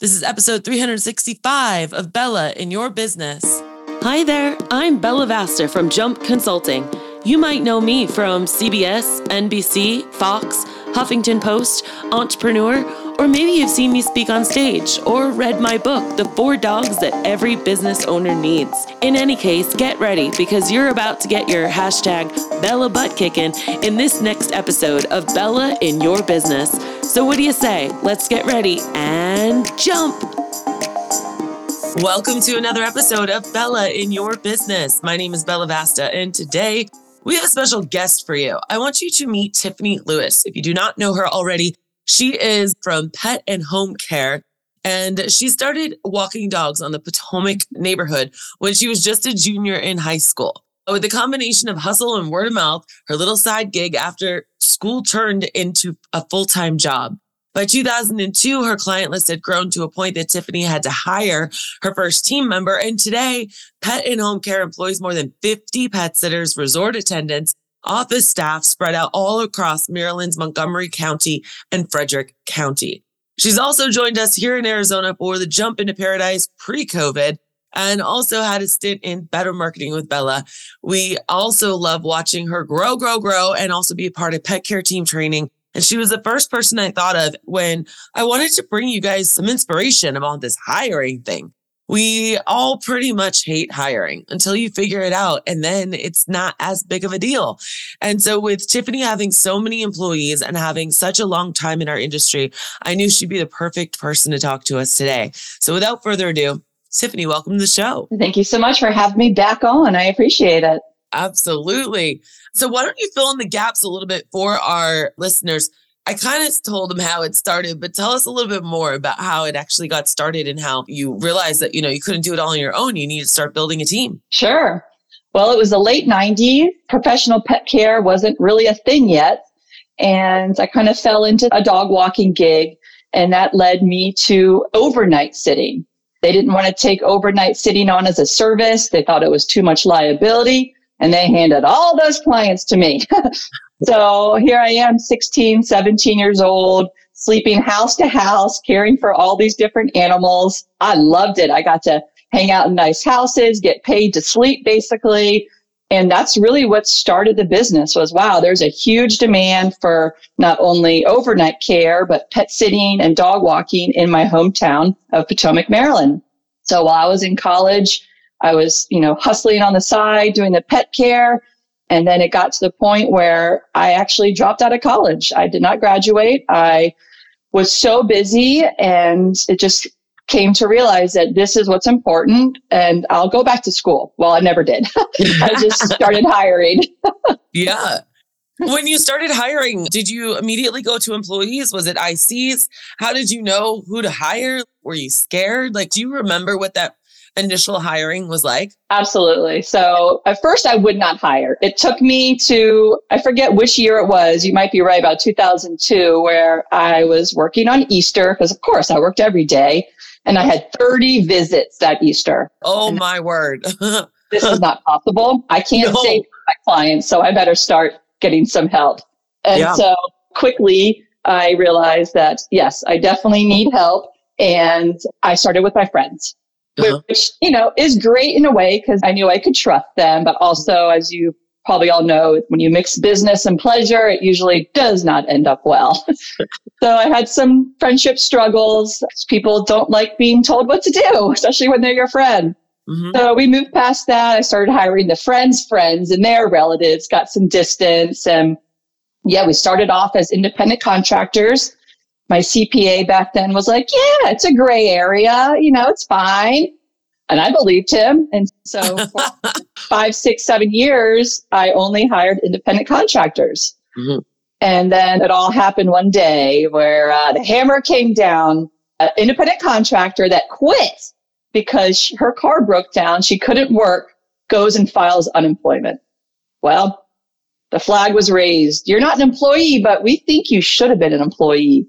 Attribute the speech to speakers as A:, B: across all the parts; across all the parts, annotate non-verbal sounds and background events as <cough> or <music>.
A: This is episode 365 of Bella in Your Business.
B: Hi there, I'm Bella Vasta from Jump Consulting. You might know me from CBS, NBC, Fox, Huffington Post, Entrepreneur, or maybe you've seen me speak on stage or read my book, The Four Dogs That Every Business Owner Needs. In any case, get ready because you're about to get your hashtag Bella butt kicking in this next episode of Bella in Your Business. So, what do you say? Let's get ready and jump.
A: Welcome to another episode of Bella in Your Business. My name is Bella Vasta, and today we have a special guest for you. I want you to meet Tiffany Lewis. If you do not know her already, she is from Pet and Home Care. And she started walking dogs on the Potomac neighborhood when she was just a junior in high school. With a combination of hustle and word of mouth, her little side gig after school turned into a full time job. By 2002, her client list had grown to a point that Tiffany had to hire her first team member. And today, Pet and Home Care employs more than 50 pet sitters, resort attendants, office staff spread out all across Maryland's Montgomery County and Frederick County. She's also joined us here in Arizona for the jump into paradise pre COVID and also had a stint in better marketing with Bella. We also love watching her grow, grow, grow, and also be a part of pet care team training. And she was the first person I thought of when I wanted to bring you guys some inspiration about this hiring thing. We all pretty much hate hiring until you figure it out. And then it's not as big of a deal. And so, with Tiffany having so many employees and having such a long time in our industry, I knew she'd be the perfect person to talk to us today. So, without further ado, Tiffany, welcome to the show.
C: Thank you so much for having me back on. I appreciate it.
A: Absolutely. So, why don't you fill in the gaps a little bit for our listeners? I kind of told them how it started, but tell us a little bit more about how it actually got started and how you realized that, you know, you couldn't do it all on your own. You needed to start building a team.
C: Sure. Well, it was the late 90s. Professional pet care wasn't really a thing yet. And I kind of fell into a dog walking gig, and that led me to overnight sitting. They didn't want to take overnight sitting on as a service. They thought it was too much liability and they handed all those clients to me. <laughs> so here I am, 16, 17 years old, sleeping house to house, caring for all these different animals. I loved it. I got to hang out in nice houses, get paid to sleep basically. And that's really what started the business was wow, there's a huge demand for not only overnight care, but pet sitting and dog walking in my hometown of Potomac, Maryland. So while I was in college, I was, you know, hustling on the side, doing the pet care. And then it got to the point where I actually dropped out of college. I did not graduate. I was so busy and it just came to realize that this is what's important and I'll go back to school. Well, I never did. <laughs> I just <laughs> started hiring.
A: yeah. <laughs> When you started hiring, did you immediately go to employees? Was it ICs? How did you know who to hire? Were you scared? Like, do you remember what that initial hiring was like?
C: Absolutely. So at first I would not hire. It took me to, I forget which year it was. You might be right about 2002 where I was working on Easter because of course I worked every day and I had 30 visits that Easter.
A: Oh and my word. <laughs>
C: this is not possible. I can't no. save my clients. So I better start getting some help. And yeah. so quickly I realized that yes, I definitely need help. And I started with my friends uh-huh. which, you know, is great in a way because I knew I could trust them. But also, as you probably all know, when you mix business and pleasure, it usually does not end up well. <laughs> so I had some friendship struggles. People don't like being told what to do, especially when they're your friend. Mm-hmm. So we moved past that. I started hiring the friends' friends and their relatives, got some distance. And yeah, we started off as independent contractors my CPA back then was like, yeah, it's a gray area. You know, it's fine. And I believed him. And so for <laughs> five, six, seven years, I only hired independent contractors. Mm-hmm. And then it all happened one day where uh, the hammer came down. An independent contractor that quit because her car broke down. She couldn't work, goes and files unemployment. Well, the flag was raised. You're not an employee, but we think you should have been an employee.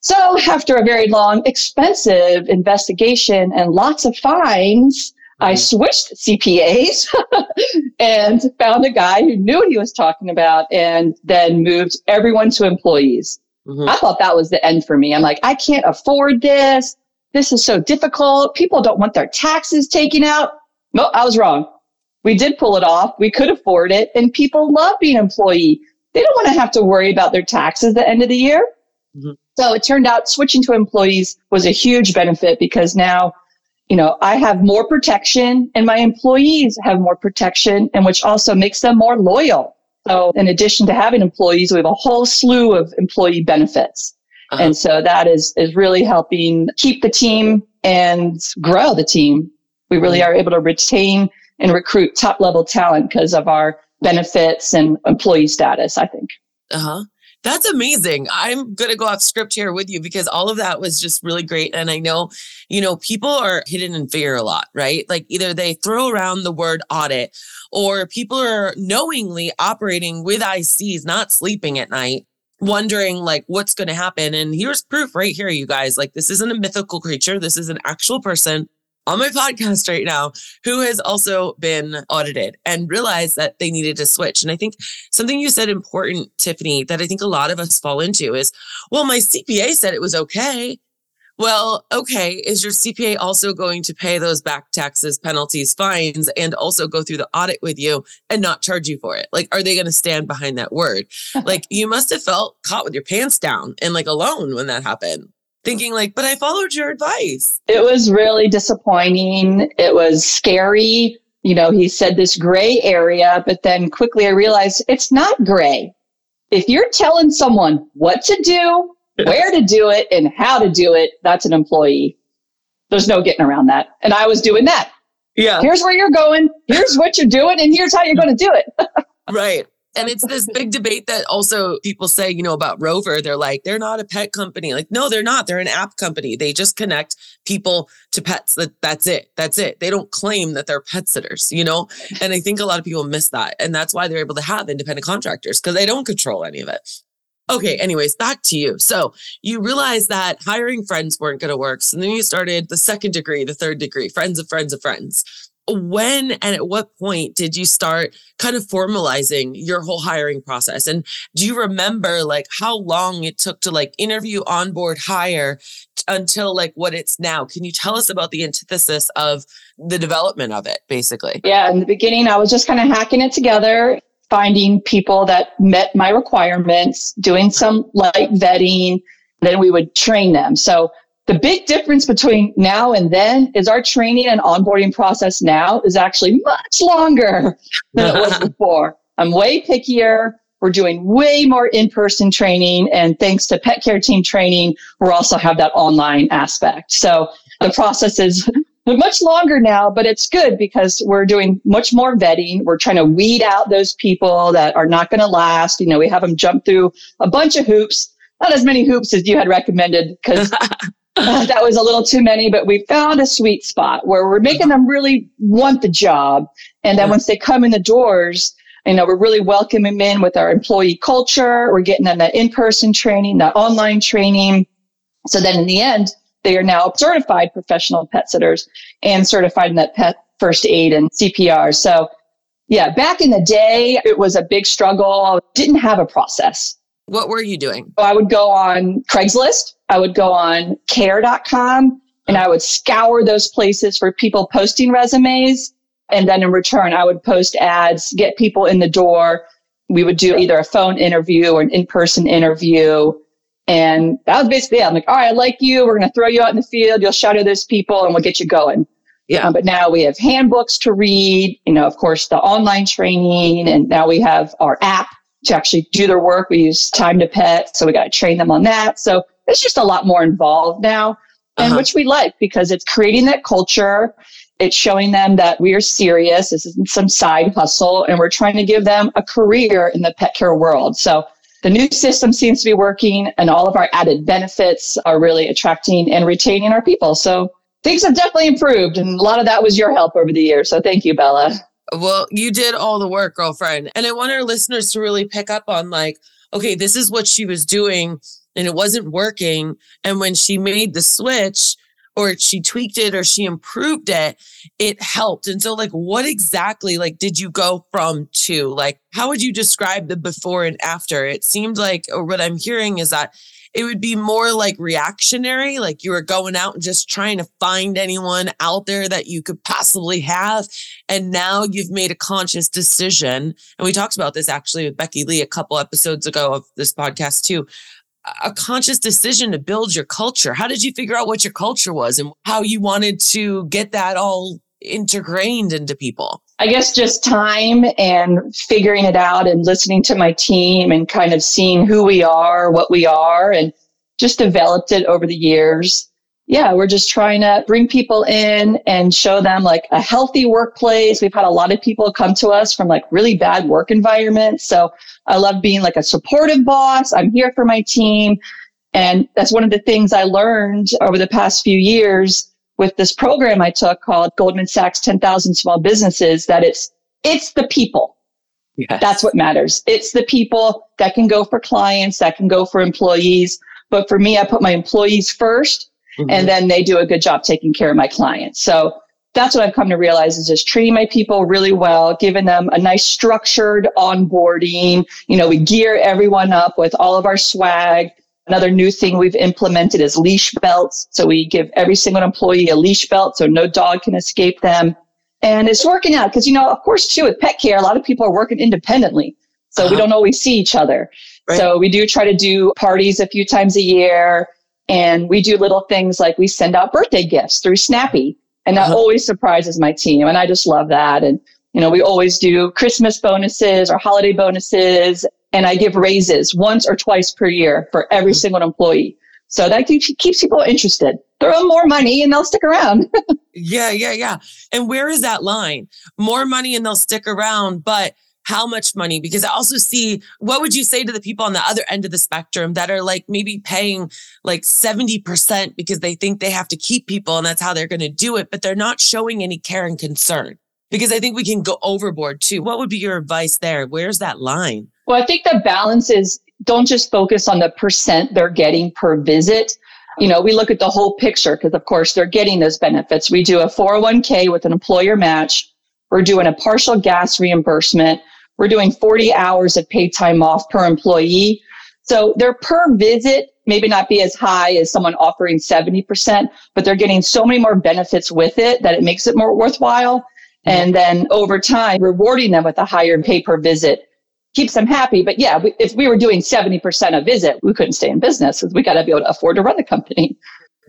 C: So after a very long, expensive investigation and lots of fines, I mm-hmm. switched CPAs <laughs> and found a guy who knew what he was talking about and then moved everyone to employees. Mm-hmm. I thought that was the end for me. I'm like, I can't afford this. this is so difficult. People don't want their taxes taken out. No, I was wrong. We did pull it off. We could afford it and people love being employee. They don't want to have to worry about their taxes at the end of the year. Mm-hmm. So it turned out switching to employees was a huge benefit because now, you know, I have more protection and my employees have more protection and which also makes them more loyal. So in addition to having employees, we have a whole slew of employee benefits. Uh-huh. And so that is, is really helping keep the team and grow the team. We really mm-hmm. are able to retain and recruit top level talent because of our benefits and employee status, I think.
A: Uh huh. That's amazing. I'm going to go off script here with you because all of that was just really great. And I know, you know, people are hidden in fear a lot, right? Like either they throw around the word audit or people are knowingly operating with ICs, not sleeping at night wondering like what's going to happen. And here's proof right here, you guys. Like this isn't a mythical creature. This is an actual person on my podcast right now who has also been audited and realized that they needed to switch. And I think something you said important, Tiffany, that I think a lot of us fall into is, well, my CPA said it was okay. Well, okay, is your CPA also going to pay those back taxes, penalties, fines, and also go through the audit with you and not charge you for it? Like, are they going to stand behind that word? <laughs> like, you must have felt caught with your pants down and like alone when that happened, thinking, like, but I followed your advice.
C: It was really disappointing. It was scary. You know, he said this gray area, but then quickly I realized it's not gray. If you're telling someone what to do, where to do it and how to do it, that's an employee. There's no getting around that. And I was doing that.
A: Yeah.
C: Here's where you're going. Here's what you're doing. And here's how you're going to do it. <laughs>
A: right. And it's this big debate that also people say, you know, about Rover. They're like, they're not a pet company. Like, no, they're not. They're an app company. They just connect people to pets. That that's it. That's it. They don't claim that they're pet sitters, you know? And I think a lot of people miss that. And that's why they're able to have independent contractors because they don't control any of it. Okay, anyways, back to you. So you realized that hiring friends weren't going to work. So then you started the second degree, the third degree, friends of friends of friends. When and at what point did you start kind of formalizing your whole hiring process? And do you remember like how long it took to like interview, onboard, hire until like what it's now? Can you tell us about the antithesis of the development of it, basically?
C: Yeah, in the beginning, I was just kind of hacking it together finding people that met my requirements, doing some light vetting, then we would train them. So the big difference between now and then is our training and onboarding process now is actually much longer <laughs> than it was before. I'm way pickier. We're doing way more in-person training. And thanks to pet care team training, we also have that online aspect. So the process is <laughs> much longer now, but it's good because we're doing much more vetting. We're trying to weed out those people that are not going to last. You know, we have them jump through a bunch of hoops, not as many hoops as you had recommended because <laughs> Uh, that was a little too many, but we found a sweet spot where we're making them really want the job. And then once they come in the doors, you know, we're really welcoming them in with our employee culture. We're getting them that in-person training, that online training. So then in the end, they are now certified professional pet sitters and certified in that pet first aid and CPR. So yeah, back in the day, it was a big struggle. Didn't have a process.
A: What were you doing?
C: I would go on Craigslist. I would go on care.com and I would scour those places for people posting resumes. And then in return, I would post ads, get people in the door. We would do either a phone interview or an in-person interview. And that was basically it. I'm like, all right, I like you. We're going to throw you out in the field. You'll shadow those people and we'll get you going. Yeah. Um, but now we have handbooks to read, you know, of course, the online training. And now we have our app to actually do their work. We use time to pet. So we got to train them on that. So it's just a lot more involved now and uh-huh. which we like because it's creating that culture. It's showing them that we are serious. This isn't some side hustle and we're trying to give them a career in the pet care world. So the new system seems to be working and all of our added benefits are really attracting and retaining our people. So things have definitely improved. And a lot of that was your help over the years. So thank you, Bella.
A: Well, you did all the work, girlfriend. And I want our listeners to really pick up on like, okay, this is what she was doing and it wasn't working. And when she made the switch, or she tweaked it or she improved it, it helped. And so, like, what exactly, like, did you go from to? Like, how would you describe the before and after? It seemed like, or what I'm hearing is that it would be more like reactionary, like you were going out and just trying to find anyone out there that you could possibly have. And now you've made a conscious decision. And we talked about this actually with Becky Lee a couple episodes ago of this podcast too. A conscious decision to build your culture. How did you figure out what your culture was and how you wanted to get that all integrated into people?
C: I guess just time and figuring it out and listening to my team and kind of seeing who we are, what we are, and just developed it over the years. Yeah, we're just trying to bring people in and show them like a healthy workplace. We've had a lot of people come to us from like really bad work environments. So I love being like a supportive boss. I'm here for my team. And that's one of the things I learned over the past few years with this program I took called Goldman Sachs 10,000 Small Businesses that it's, it's the people. Yes. That's what matters. It's the people that can go for clients, that can go for employees. But for me, I put my employees 1st mm-hmm. and then they do a good job taking care of my clients. So that's what I've come to realize is just treating my people really well, giving them a nice structured onboarding. You know, we gear everyone up with all of our swag. Another new thing we've implemented is leash belts. So we give every single employee a leash belt so no dog can escape them. And it's working out because, you know, of course, too, with pet care, a lot of people are working independently. So uh-huh. we don't always see each other. Right. So we do try to do parties a few times a year. And we do little things like we send out birthday gifts through Snappy. And that uh-huh. always surprises my team. And I just love that. And, you know, we always do Christmas bonuses or holiday bonuses and I give raises once or twice per year for every mm-hmm. single employee. So that keeps, keeps people interested. Throw them more money and they'll stick around. <laughs>
A: yeah, yeah, yeah. And where is that line? More money and they'll stick around, but how much money? Because I also see what would you say to the people on the other end of the spectrum that are like maybe paying like 70% because they think they have to keep people and that's how they're going to do it, but they're not showing any care and concern because I think we can go overboard too. What would be your advice there? Where's that line?
C: Well, I think the balance is don't just focus on the percent they're getting per visit. You know, we look at the whole picture because, of course, they're getting those benefits. We do a 401k with an employer match. We're doing a partial gas reimbursement. We're doing 40 hours of paid time off per employee. So their per visit maybe not be as high as someone offering 70%, but they're getting so many more benefits with it that it makes it more worthwhile. Mm-hmm. And then over time, rewarding them with a higher pay per visit keeps them happy. But yeah, we, if we were doing 70% a visit, we couldn't stay in business because we got to be able to afford to run the company.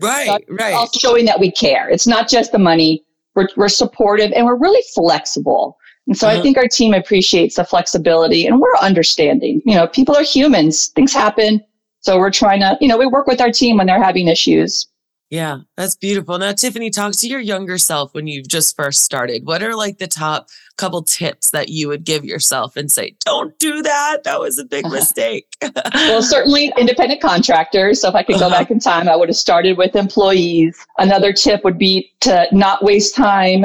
A: Right, so right.
C: Also showing that we care. It's not just the money. We're, we're supportive and we're really flexible. And so uh-huh. I think our team appreciates the flexibility and we're understanding. You know, people are humans, things happen. So we're trying to, you know, we work with our team when they're having issues.
A: Yeah, that's beautiful. Now, Tiffany, talk to your younger self when you've just first started. What are like the top couple tips that you would give yourself and say, don't do that? That was a big mistake.
C: well, certainly <laughs> independent contractors. So if I could go uh-huh. back in time, I would have started with employees. Another tip would be to not waste time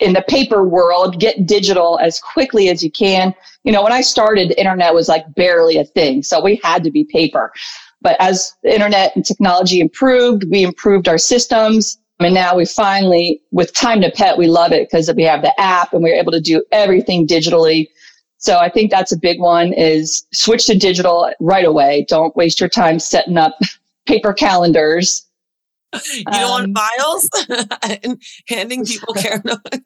C: in the paper world, get digital as quickly as you can. You know, when I started, the internet was like barely a thing. So we had to be paper. But as the internet and technology improved, we improved our systems. And now we finally, with Time to Pet, we love it because we have the app and we're able to do everything digitally. So I think that's a big one is switch to digital right away. Don't waste your time setting up <laughs> paper calendars. <laughs>
A: You don't um, want files <laughs> and handing people <laughs> care notes.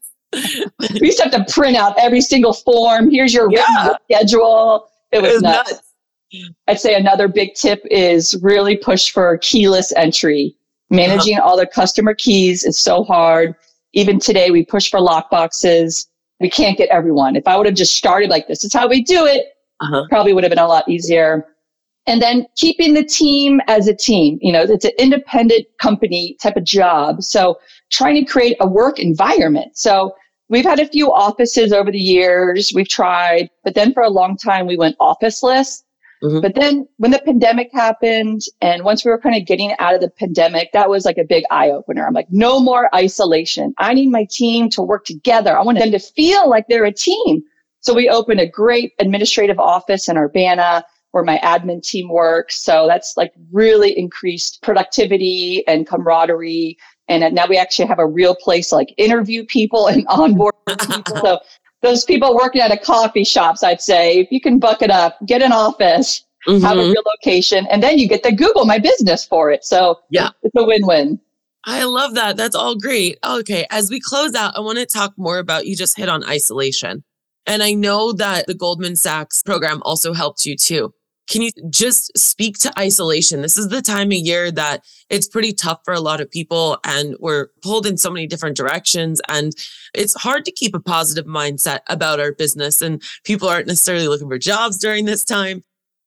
C: we used to have to print out every single form. Here's your yeah. schedule. It was, it was nuts. nuts. I'd say another big tip is really push for keyless entry. Managing uh-huh. all the customer keys is so hard. Even today, we push for lock boxes. We can't get everyone. If I would have just started like this, is how we do it, uh-huh. probably would have been a lot easier. And then keeping the team as a team. You know, it's an independent company type of job. So trying to create a work environment. So we've had a few offices over the years. We've tried, but then for a long time we went officeless. Mm-hmm. But then when the pandemic happened and once we were kind of getting out of the pandemic, that was like a big eye opener. I'm like, no more isolation. I need my team to work together. I want them to feel like they're a team. So we opened a great administrative office in Urbana where my admin team works. So that's like really increased productivity and camaraderie. And now we actually have a real place to like interview people and <laughs> onboard people. So those people working at a coffee shops, I'd say, if you can buck it up, get an office. mm-hmm. have a mm-hmm. real location, and then you get to Google my business for it. So yeah, it's a win-win.
A: I love that. That's all great. Okay. As we close out, I want to talk more about you just hit on isolation. And I know that the Goldman Sachs program also helped you too. Can you just speak to isolation? This is the time of year that it's pretty tough for a lot of people and we're pulled in so many different directions. And it's hard to keep a positive mindset about our business. And people aren't necessarily looking for jobs during this time.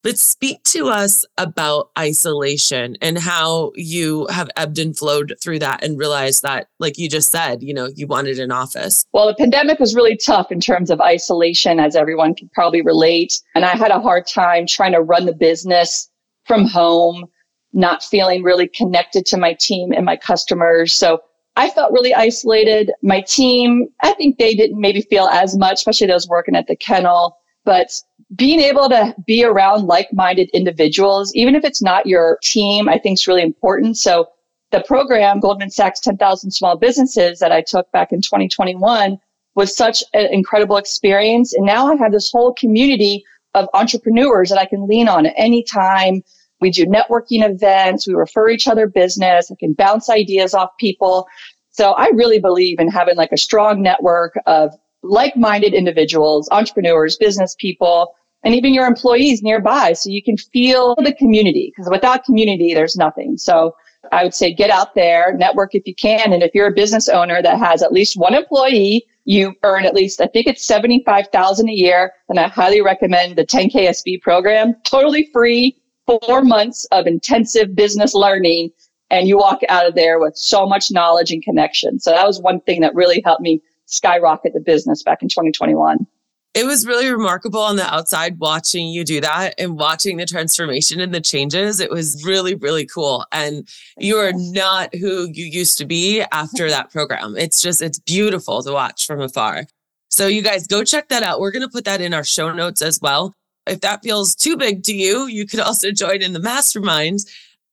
A: But speak to us about isolation and how you have ebbed and flowed through that and realized that, like you just said, you know, you wanted an office.
C: Well, the pandemic was really tough in terms of isolation, as everyone can probably relate. And I had a hard time trying to run the business from home, not feeling really connected to my team and my customers. So I felt really isolated. My team, I think they didn't maybe feel as much, especially those working at the kennel. But being able to be around like-minded individuals, even if it's not your team, I think is really important. So the program, Goldman Sachs 10,000 Small Businesses that I took back in 2021 was such an incredible experience. And now I have this whole community of entrepreneurs that I can lean on at any time. We do networking events. We refer each other business. I can bounce ideas off people. So I really believe in having like a strong network of like-minded individuals, entrepreneurs, business people, and even your employees nearby so you can feel the community because without community there's nothing. So I would say get out there, network if you can and if you're a business owner that has at least one employee, you earn at least I think it's 75,000 a year and I highly recommend the 10KSB program, totally free, 4 months of intensive business learning and you walk out of there with so much knowledge and connection. So that was one thing that really helped me skyrocket the business back in 2021
A: it was really remarkable on the outside watching you do that and watching the transformation and the changes. It was really, really cool. And you are not who you used to be after that program. <laughs> It's just, it's beautiful to watch from afar. So, you guys go check that out. We're going to put that in our show notes as well. If that feels too big to you, you could also join in the mastermind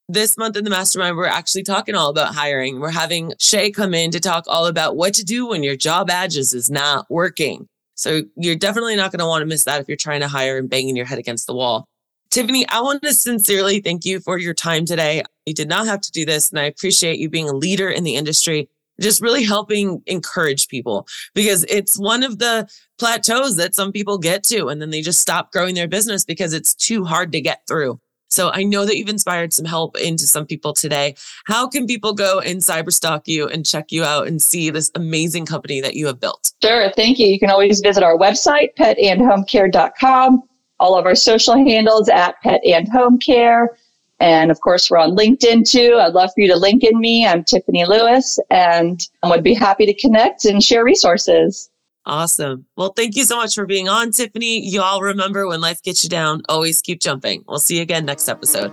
A: this month in the mastermind, we're actually talking all about hiring. We're having Shay come in to talk all about what to do when your job badges is not working. So you're definitely not going to want to miss that if you're trying to hire and banging your head against the wall. Tiffany, I want to sincerely thank you for your time today. You did not have to do this, and I appreciate you being a leader in the industry, just really helping encourage people because it's one of the plateaus that some people get to, and then they just stop growing their business because it's too hard to get through. So I know that you've inspired some help into some people today. How can people go and cyberstalk you and check you out and see this amazing company that you have built?
C: Sure. Thank you. You can always visit our website, petandhomecare.com. All of our social handles at pet and home care. And of course, we're on LinkedIn too. I'd love for you to link in me. I'm Tiffany Lewis and I would be happy to connect and share resources.
A: Awesome. Well, thank you so much for being on, Tiffany. You all remember when life gets you down, always keep jumping. We'll see you again next episode.